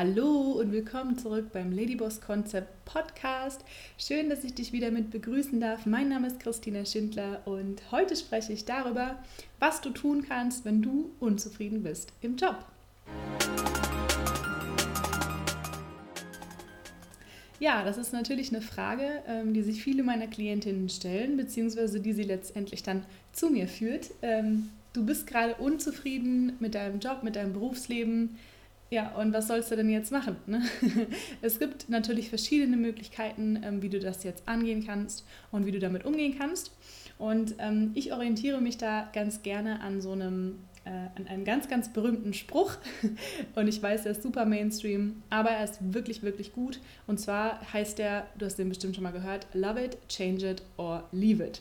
Hallo und willkommen zurück beim Ladyboss Concept Podcast. Schön, dass ich dich wieder mit begrüßen darf. Mein Name ist Christina Schindler und heute spreche ich darüber, was du tun kannst, wenn du unzufrieden bist im Job. Ja, das ist natürlich eine Frage, ähm, die sich viele meiner Klientinnen stellen, beziehungsweise die sie letztendlich dann zu mir führt. Ähm, du bist gerade unzufrieden mit deinem Job, mit deinem Berufsleben ja, und was sollst du denn jetzt machen? Ne? Es gibt natürlich verschiedene Möglichkeiten, ähm, wie du das jetzt angehen kannst und wie du damit umgehen kannst. Und ähm, ich orientiere mich da ganz gerne an so einem, äh, an einem ganz, ganz berühmten Spruch. Und ich weiß, der ist super Mainstream, aber er ist wirklich, wirklich gut. Und zwar heißt der, du hast den bestimmt schon mal gehört, Love it, change it or leave it.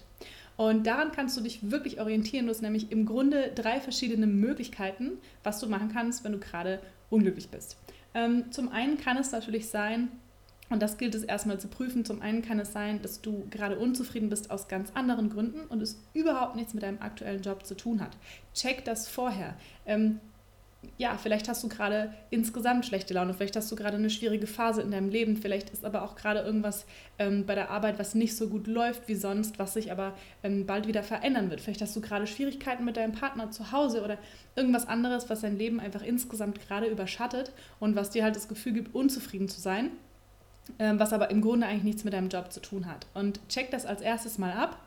Und daran kannst du dich wirklich orientieren. Du hast nämlich im Grunde drei verschiedene Möglichkeiten, was du machen kannst, wenn du gerade unglücklich bist. Ähm, zum einen kann es natürlich sein, und das gilt es erstmal zu prüfen. Zum einen kann es sein, dass du gerade unzufrieden bist aus ganz anderen Gründen und es überhaupt nichts mit deinem aktuellen Job zu tun hat. Check das vorher. Ähm, ja, vielleicht hast du gerade insgesamt schlechte Laune, vielleicht hast du gerade eine schwierige Phase in deinem Leben, vielleicht ist aber auch gerade irgendwas ähm, bei der Arbeit, was nicht so gut läuft wie sonst, was sich aber ähm, bald wieder verändern wird. Vielleicht hast du gerade Schwierigkeiten mit deinem Partner zu Hause oder irgendwas anderes, was dein Leben einfach insgesamt gerade überschattet und was dir halt das Gefühl gibt, unzufrieden zu sein, ähm, was aber im Grunde eigentlich nichts mit deinem Job zu tun hat. Und check das als erstes mal ab.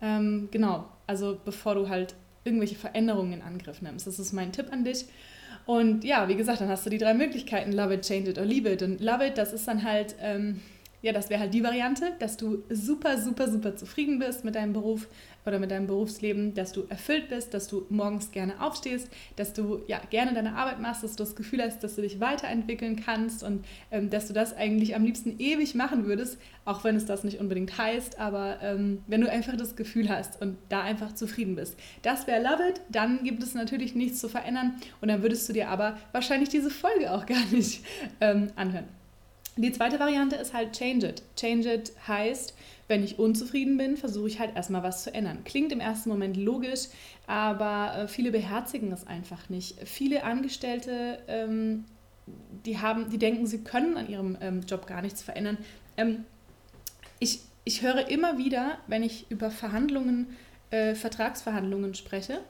Ähm, genau, also bevor du halt irgendwelche Veränderungen in Angriff nimmst. Das ist mein Tipp an dich. Und ja, wie gesagt, dann hast du die drei Möglichkeiten, Love it, Change it or Leave it. Und Love it, das ist dann halt ähm, ja, das wäre halt die Variante, dass du super, super, super zufrieden bist mit deinem Beruf oder mit deinem Berufsleben, dass du erfüllt bist, dass du morgens gerne aufstehst, dass du ja gerne deine Arbeit machst, dass du das Gefühl hast, dass du dich weiterentwickeln kannst und ähm, dass du das eigentlich am liebsten ewig machen würdest, auch wenn es das nicht unbedingt heißt, aber ähm, wenn du einfach das Gefühl hast und da einfach zufrieden bist. Das wäre Love It, dann gibt es natürlich nichts zu verändern und dann würdest du dir aber wahrscheinlich diese Folge auch gar nicht ähm, anhören. Die zweite Variante ist halt Change It. Change It heißt, wenn ich unzufrieden bin, versuche ich halt erstmal was zu ändern. Klingt im ersten Moment logisch, aber äh, viele beherzigen es einfach nicht. Viele Angestellte, ähm, die, haben, die denken, sie können an ihrem ähm, Job gar nichts verändern. Ähm, ich, ich höre immer wieder, wenn ich über Verhandlungen, äh, Vertragsverhandlungen spreche,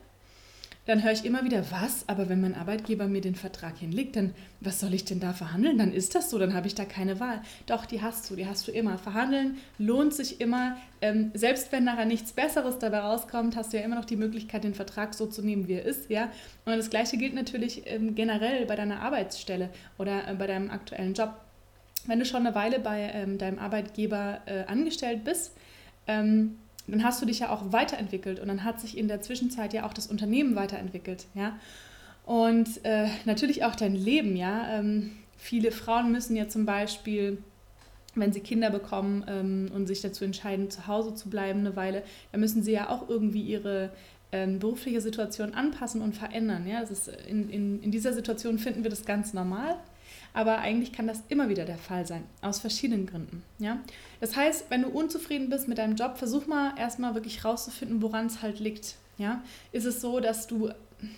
dann höre ich immer wieder, was? Aber wenn mein Arbeitgeber mir den Vertrag hinlegt, dann was soll ich denn da verhandeln? Dann ist das so, dann habe ich da keine Wahl. Doch, die hast du, die hast du immer. Verhandeln lohnt sich immer. Ähm, selbst wenn nachher nichts Besseres dabei rauskommt, hast du ja immer noch die Möglichkeit, den Vertrag so zu nehmen, wie er ist. Ja? Und das Gleiche gilt natürlich ähm, generell bei deiner Arbeitsstelle oder äh, bei deinem aktuellen Job. Wenn du schon eine Weile bei ähm, deinem Arbeitgeber äh, angestellt bist, ähm, dann hast du dich ja auch weiterentwickelt und dann hat sich in der Zwischenzeit ja auch das Unternehmen weiterentwickelt, ja. Und äh, natürlich auch dein Leben, ja. Ähm, viele Frauen müssen ja zum Beispiel, wenn sie Kinder bekommen ähm, und sich dazu entscheiden, zu Hause zu bleiben eine Weile, dann müssen sie ja auch irgendwie ihre ähm, berufliche Situation anpassen und verändern. Ja? Das ist in, in, in dieser Situation finden wir das ganz normal aber eigentlich kann das immer wieder der Fall sein, aus verschiedenen Gründen. Ja? Das heißt, wenn du unzufrieden bist mit deinem Job, versuch mal erstmal wirklich rauszufinden, woran es halt liegt. Ja? Ist es so, dass du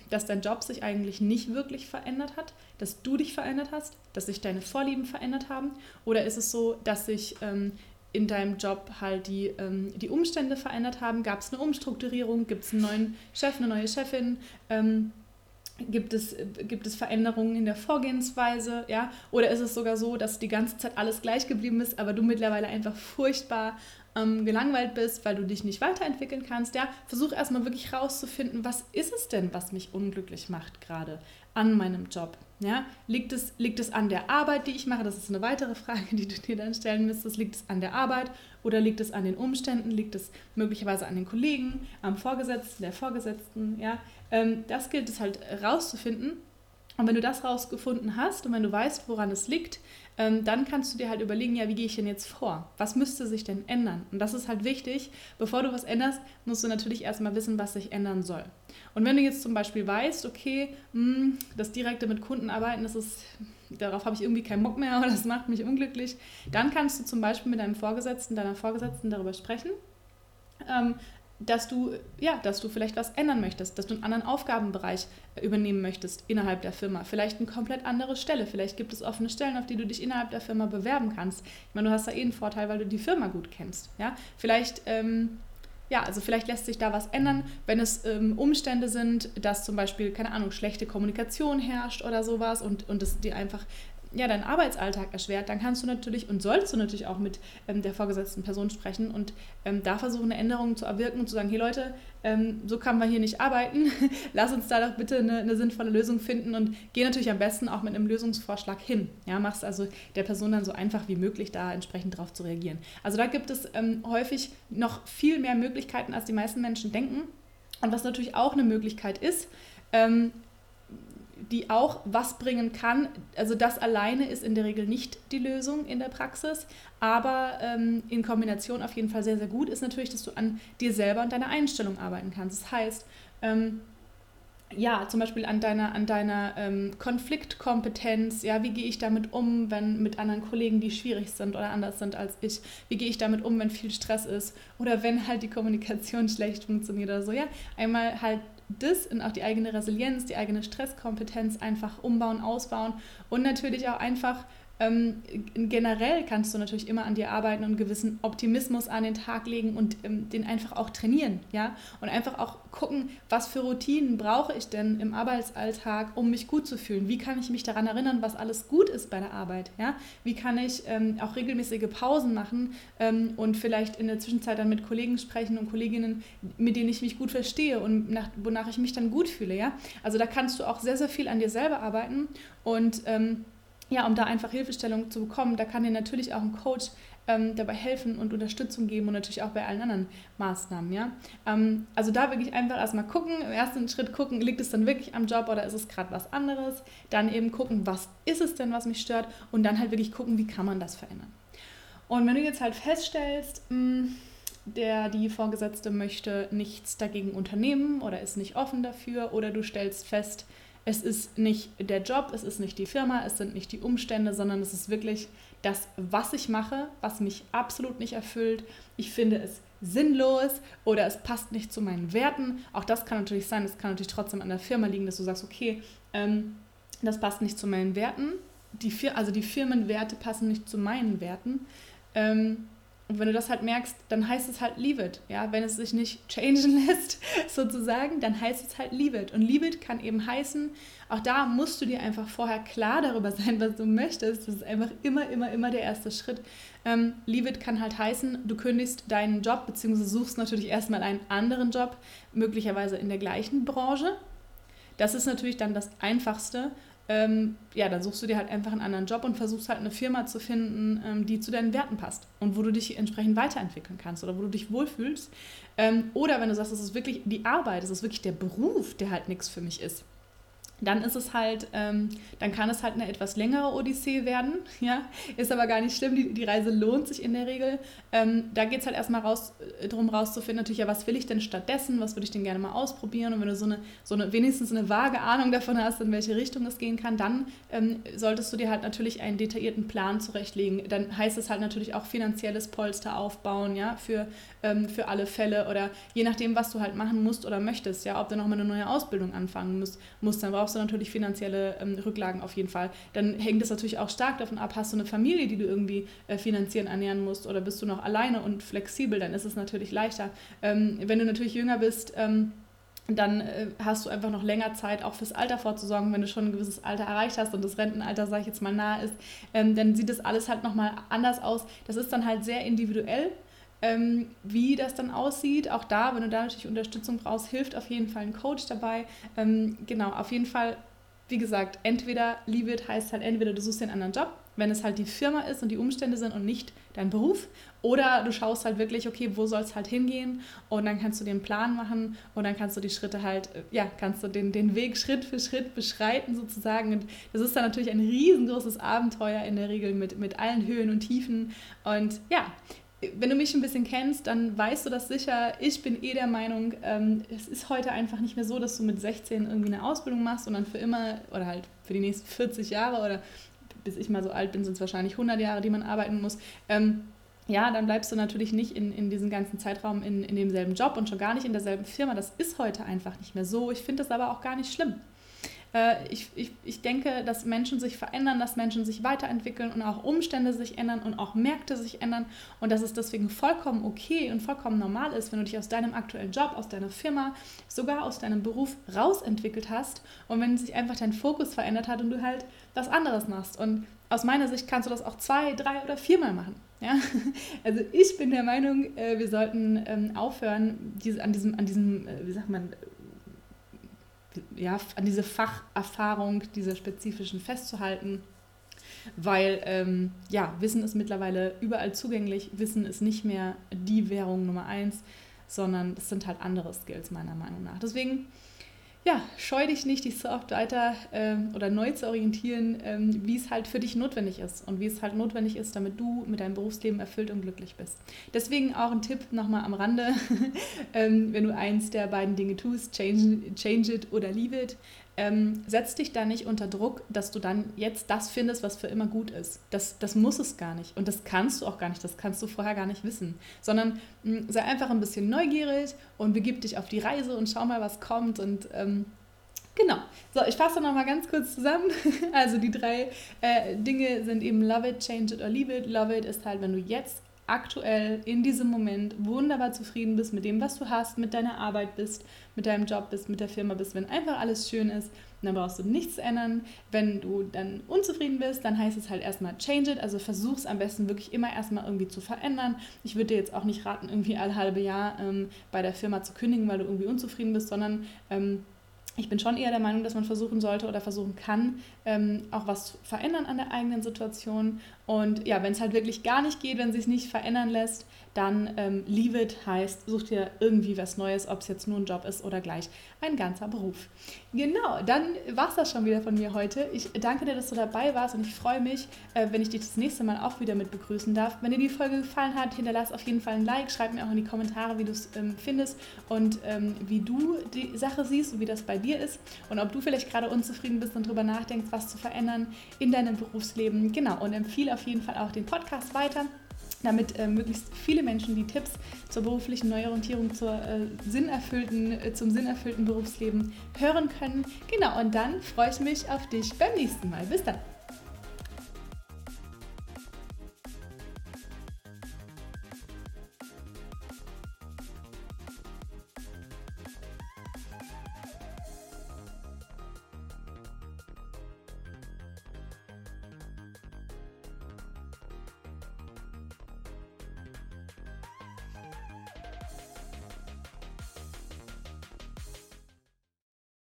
dass dein Job sich eigentlich nicht wirklich verändert hat, dass du dich verändert hast, dass sich deine Vorlieben verändert haben? Oder ist es so, dass sich ähm, in deinem Job halt die, ähm, die Umstände verändert haben? Gab es eine Umstrukturierung? Gibt es einen neuen Chef, eine neue Chefin? Ähm, Gibt es, gibt es Veränderungen in der Vorgehensweise? Ja? Oder ist es sogar so, dass die ganze Zeit alles gleich geblieben ist, aber du mittlerweile einfach furchtbar ähm, gelangweilt bist, weil du dich nicht weiterentwickeln kannst? Ja? Versuch erstmal wirklich rauszufinden, was ist es denn, was mich unglücklich macht gerade an meinem Job? Ja? Liegt, es, liegt es an der Arbeit, die ich mache? Das ist eine weitere Frage, die du dir dann stellen müsstest. Liegt es an der Arbeit oder liegt es an den Umständen? Liegt es möglicherweise an den Kollegen, am Vorgesetzten, der Vorgesetzten? Ja? Ähm, das gilt es halt rauszufinden. Und wenn du das rausgefunden hast und wenn du weißt, woran es liegt, ähm, dann kannst du dir halt überlegen, ja, wie gehe ich denn jetzt vor? Was müsste sich denn ändern? Und das ist halt wichtig. Bevor du was änderst, musst du natürlich erstmal wissen, was sich ändern soll. Und wenn du jetzt zum Beispiel weißt, okay, mh, hm, das direkte mit Kunden arbeiten, das ist, darauf habe ich irgendwie keinen Bock mehr oder das macht mich unglücklich, dann kannst du zum Beispiel mit deinem Vorgesetzten, deiner Vorgesetzten darüber sprechen. Ähm, dass du, ja, dass du vielleicht was ändern möchtest, dass du einen anderen Aufgabenbereich äh, übernehmen möchtest innerhalb der Firma. Vielleicht eine komplett andere Stelle. Vielleicht gibt es offene Stellen, auf die du dich innerhalb der Firma bewerben kannst. Ich meine, du hast da eh einen Vorteil, weil du die Firma gut kennst. Ja? Vielleicht, ähm, ja, also vielleicht lässt sich da was ändern, wenn es ähm, Umstände sind, dass zum Beispiel, keine Ahnung, schlechte Kommunikation herrscht oder sowas und, und es dir einfach ja, deinen Arbeitsalltag erschwert, dann kannst du natürlich und solltest du natürlich auch mit ähm, der vorgesetzten Person sprechen und ähm, da versuchen, eine Änderung zu erwirken und zu sagen, hey Leute, ähm, so kann man hier nicht arbeiten, lass uns da doch bitte eine, eine, sinnvolle Lösung finden und geh natürlich am besten auch mit einem Lösungsvorschlag hin. Ja, machst also der Person dann so einfach wie möglich da entsprechend drauf zu reagieren. Also da gibt es ähm, häufig noch viel mehr Möglichkeiten, als die meisten Menschen denken. Und was natürlich auch eine Möglichkeit ist, ähm, die auch was bringen kann. Also das alleine ist in der Regel nicht die Lösung in der Praxis, aber ähm, in Kombination auf jeden Fall sehr, sehr gut ist natürlich, dass du an dir selber und deiner Einstellung arbeiten kannst. Das heißt, ähm, ja, zum Beispiel an deiner, an deiner ähm, Konfliktkompetenz, ja, wie gehe ich damit um, wenn mit anderen Kollegen, die schwierig sind oder anders sind als ich, wie gehe ich damit um, wenn viel Stress ist? Oder wenn halt die Kommunikation schlecht funktioniert oder so, ja, einmal halt das und auch die eigene Resilienz, die eigene Stresskompetenz einfach umbauen, ausbauen und natürlich auch einfach ähm, generell kannst du natürlich immer an dir arbeiten und einen gewissen Optimismus an den Tag legen und ähm, den einfach auch trainieren, ja. Und einfach auch gucken, was für Routinen brauche ich denn im Arbeitsalltag, um mich gut zu fühlen? Wie kann ich mich daran erinnern, was alles gut ist bei der Arbeit, ja? Wie kann ich ähm, auch regelmäßige Pausen machen ähm, und vielleicht in der Zwischenzeit dann mit Kollegen sprechen und Kolleginnen, mit denen ich mich gut verstehe und nach, wonach ich mich dann gut fühle, ja? Also da kannst du auch sehr, sehr viel an dir selber arbeiten und ähm, ja, um da einfach Hilfestellung zu bekommen, da kann dir natürlich auch ein Coach ähm, dabei helfen und Unterstützung geben und natürlich auch bei allen anderen Maßnahmen, ja. Ähm, also da wirklich einfach erstmal gucken, im ersten Schritt gucken, liegt es dann wirklich am Job oder ist es gerade was anderes? Dann eben gucken, was ist es denn, was mich stört? Und dann halt wirklich gucken, wie kann man das verändern? Und wenn du jetzt halt feststellst, mh, hm, der, die Vorgesetzte möchte nichts dagegen unternehmen oder ist nicht offen dafür oder du stellst fest, es ist nicht der Job, es ist nicht die Firma, es sind nicht die Umstände, sondern es ist wirklich das, was ich mache, was mich absolut nicht erfüllt. Ich finde es sinnlos oder es passt nicht zu meinen Werten. Auch das kann natürlich sein, es kann natürlich trotzdem an der Firma liegen, dass du sagst, okay, ähm, das passt nicht zu meinen Werten. Die, also die Firmenwerte passen nicht zu meinen Werten. Ähm, und wenn du das halt merkst, dann heißt es halt leave it. Ja? Wenn es sich nicht changen lässt, sozusagen, dann heißt es halt leave it. Und leave it kann eben heißen, auch da musst du dir einfach vorher klar darüber sein, was du möchtest. Das ist einfach immer, immer, immer der erste Schritt. Ähm, leave it kann halt heißen, du kündigst deinen Job, beziehungsweise suchst natürlich erstmal einen anderen Job, möglicherweise in der gleichen Branche. Das ist natürlich dann das Einfachste ähm, ja, dann suchst du dir halt einfach einen anderen Job und versuchst halt eine Firma zu finden, ähm, die zu deinen Werten passt und wo du dich entsprechend weiterentwickeln kannst oder wo du dich wohlfühlst. Ähm, oder wenn du sagst, es ist wirklich die Arbeit, es ist wirklich der Beruf, der halt nichts für mich ist dann ist es halt, ähm, dann kann es halt eine etwas längere Odyssee werden, ja, ist aber gar nicht schlimm, die, die Reise lohnt sich in der Regel. Ähm, da geht es halt erstmal raus, äh, darum rauszufinden, natürlich, ja, was will ich denn stattdessen, was würde ich denn gerne mal ausprobieren und wenn du so eine, so eine wenigstens eine vage Ahnung davon hast, in welche Richtung es gehen kann, dann ähm, solltest du dir halt natürlich einen detaillierten Plan zurechtlegen. Dann heißt es halt natürlich auch finanzielles Polster aufbauen, ja, für, ähm, für alle Fälle oder je nachdem, was du halt machen musst oder möchtest, ja, ob du nochmal eine neue Ausbildung anfangen musst, musst dann brauchst brauchst du natürlich finanzielle ähm, Rücklagen auf jeden Fall. Dann hängt es natürlich auch stark davon ab, hast du eine Familie, die du irgendwie äh, finanzieren ernähren musst oder bist du noch alleine und flexibel, dann ist es natürlich leichter. Ähm, wenn du natürlich jünger bist, ähm, dann äh, hast du einfach noch länger Zeit, auch fürs Alter vorzusorgen, wenn du schon ein gewisses Alter erreicht hast und das Rentenalter, sage ich jetzt mal, nahe ist, ähm, dann sieht das alles halt nochmal anders aus. Das ist dann halt sehr individuell ähm, wie das dann aussieht. Auch da, wenn du da natürlich Unterstützung brauchst, hilft auf jeden Fall ein Coach dabei. Ähm, genau, auf jeden Fall, wie gesagt, entweder Leave It heißt halt entweder du suchst dir einen anderen Job, wenn es halt die Firma ist und die Umstände sind und nicht dein Beruf. Oder du schaust halt wirklich, okay, wo soll es halt hingehen? Und dann kannst du den Plan machen und dann kannst du die Schritte halt, äh, ja, kannst du den, den Weg Schritt für Schritt beschreiten sozusagen. Und das ist dann natürlich ein riesengroßes Abenteuer in der Regel mit, mit allen Höhen und Tiefen. Und ja, wenn du mich ein bisschen kennst, dann weißt du das sicher. Ich bin eh der Meinung, ähm, es ist heute einfach nicht mehr so, dass du mit 16 irgendwie eine Ausbildung machst und dann für immer oder halt für die nächsten 40 Jahre oder bis ich mal so alt bin, sind es wahrscheinlich 100 Jahre, die man arbeiten muss. Ähm, ja, dann bleibst du natürlich nicht in, in diesem ganzen Zeitraum in, in demselben Job und schon gar nicht in derselben Firma. Das ist heute einfach nicht mehr so. Ich finde das aber auch gar nicht schlimm. Äh, ich, ich, ich denke, dass Menschen sich verändern, dass Menschen sich weiterentwickeln und auch Umstände sich ändern und auch Märkte sich ändern und dass es deswegen vollkommen okay und vollkommen normal ist, wenn du dich aus deinem aktuellen Job, aus deiner Firma, sogar aus deinem Beruf rausentwickelt hast und wenn sich einfach dein Fokus verändert hat und du halt was anderes machst. Und aus meiner Sicht kannst du das auch zwei, drei oder viermal machen. Ja? Also ich bin der Meinung, äh, wir sollten ähm, aufhören, an diesem, an diesem, äh, wie sagt man, ja, an diese Facherfahrung, dieser spezifischen festzuhalten. Weil ähm, ja, Wissen ist mittlerweile überall zugänglich. Wissen ist nicht mehr die Währung Nummer eins, sondern es sind halt andere Skills meiner Meinung nach. Deswegen ja, scheu dich nicht, dich so oft weiter ähm, oder neu zu orientieren, ähm, wie es halt für dich notwendig ist und wie es halt notwendig ist, damit du mit deinem Berufsleben erfüllt und glücklich bist. Deswegen auch ein Tipp nochmal am Rande, ähm, wenn du eins der beiden Dinge tust, change, change it oder leave it, ähm, setz dich da nicht unter Druck, dass du dann jetzt das findest, was für immer gut ist. Das, das muss es gar nicht. Und das kannst du auch gar nicht. Das kannst du vorher gar nicht wissen. Sondern mh, sei einfach ein bisschen neugierig und begib dich auf die Reise und schau mal, was kommt. Und ähm, Genau. So, ich fasse nochmal ganz kurz zusammen. Also die drei äh, Dinge sind eben Love it, Change it or Leave it. Love it ist halt, wenn du jetzt aktuell in diesem Moment wunderbar zufrieden bist mit dem, was du hast, mit deiner Arbeit bist, mit deinem Job bist, mit der Firma bist, wenn einfach alles schön ist, dann brauchst du nichts ändern. Wenn du dann unzufrieden bist, dann heißt es halt erstmal change it, also versuch es am besten wirklich immer erstmal irgendwie zu verändern. Ich würde dir jetzt auch nicht raten, irgendwie all halbe Jahr ähm, bei der Firma zu kündigen, weil du irgendwie unzufrieden bist, sondern ähm, ich bin schon eher der Meinung, dass man versuchen sollte oder versuchen kann, ähm, auch was zu verändern an der eigenen Situation. Und ja, wenn es halt wirklich gar nicht geht, wenn es sich nicht verändern lässt, dann ähm, leave it heißt, such dir irgendwie was Neues, ob es jetzt nur ein Job ist oder gleich ein ganzer Beruf. Genau, dann war es das schon wieder von mir heute. Ich danke dir, dass du dabei warst und ich freue mich, äh, wenn ich dich das nächste Mal auch wieder mit begrüßen darf. Wenn dir die Folge gefallen hat, hinterlass auf jeden Fall ein Like, schreib mir auch in die Kommentare, wie du es ähm, findest und ähm, wie du die Sache siehst und wie das bei dir ist und ob du vielleicht gerade unzufrieden bist und darüber nachdenkst, was zu verändern in deinem Berufsleben. Genau, und empfehle auf jeden Fall auch den Podcast weiter damit äh, möglichst viele Menschen die Tipps zur beruflichen Neuorientierung, zur, äh, sinnerfüllten, äh, zum sinnerfüllten Berufsleben hören können. Genau, und dann freue ich mich auf dich beim nächsten Mal. Bis dann!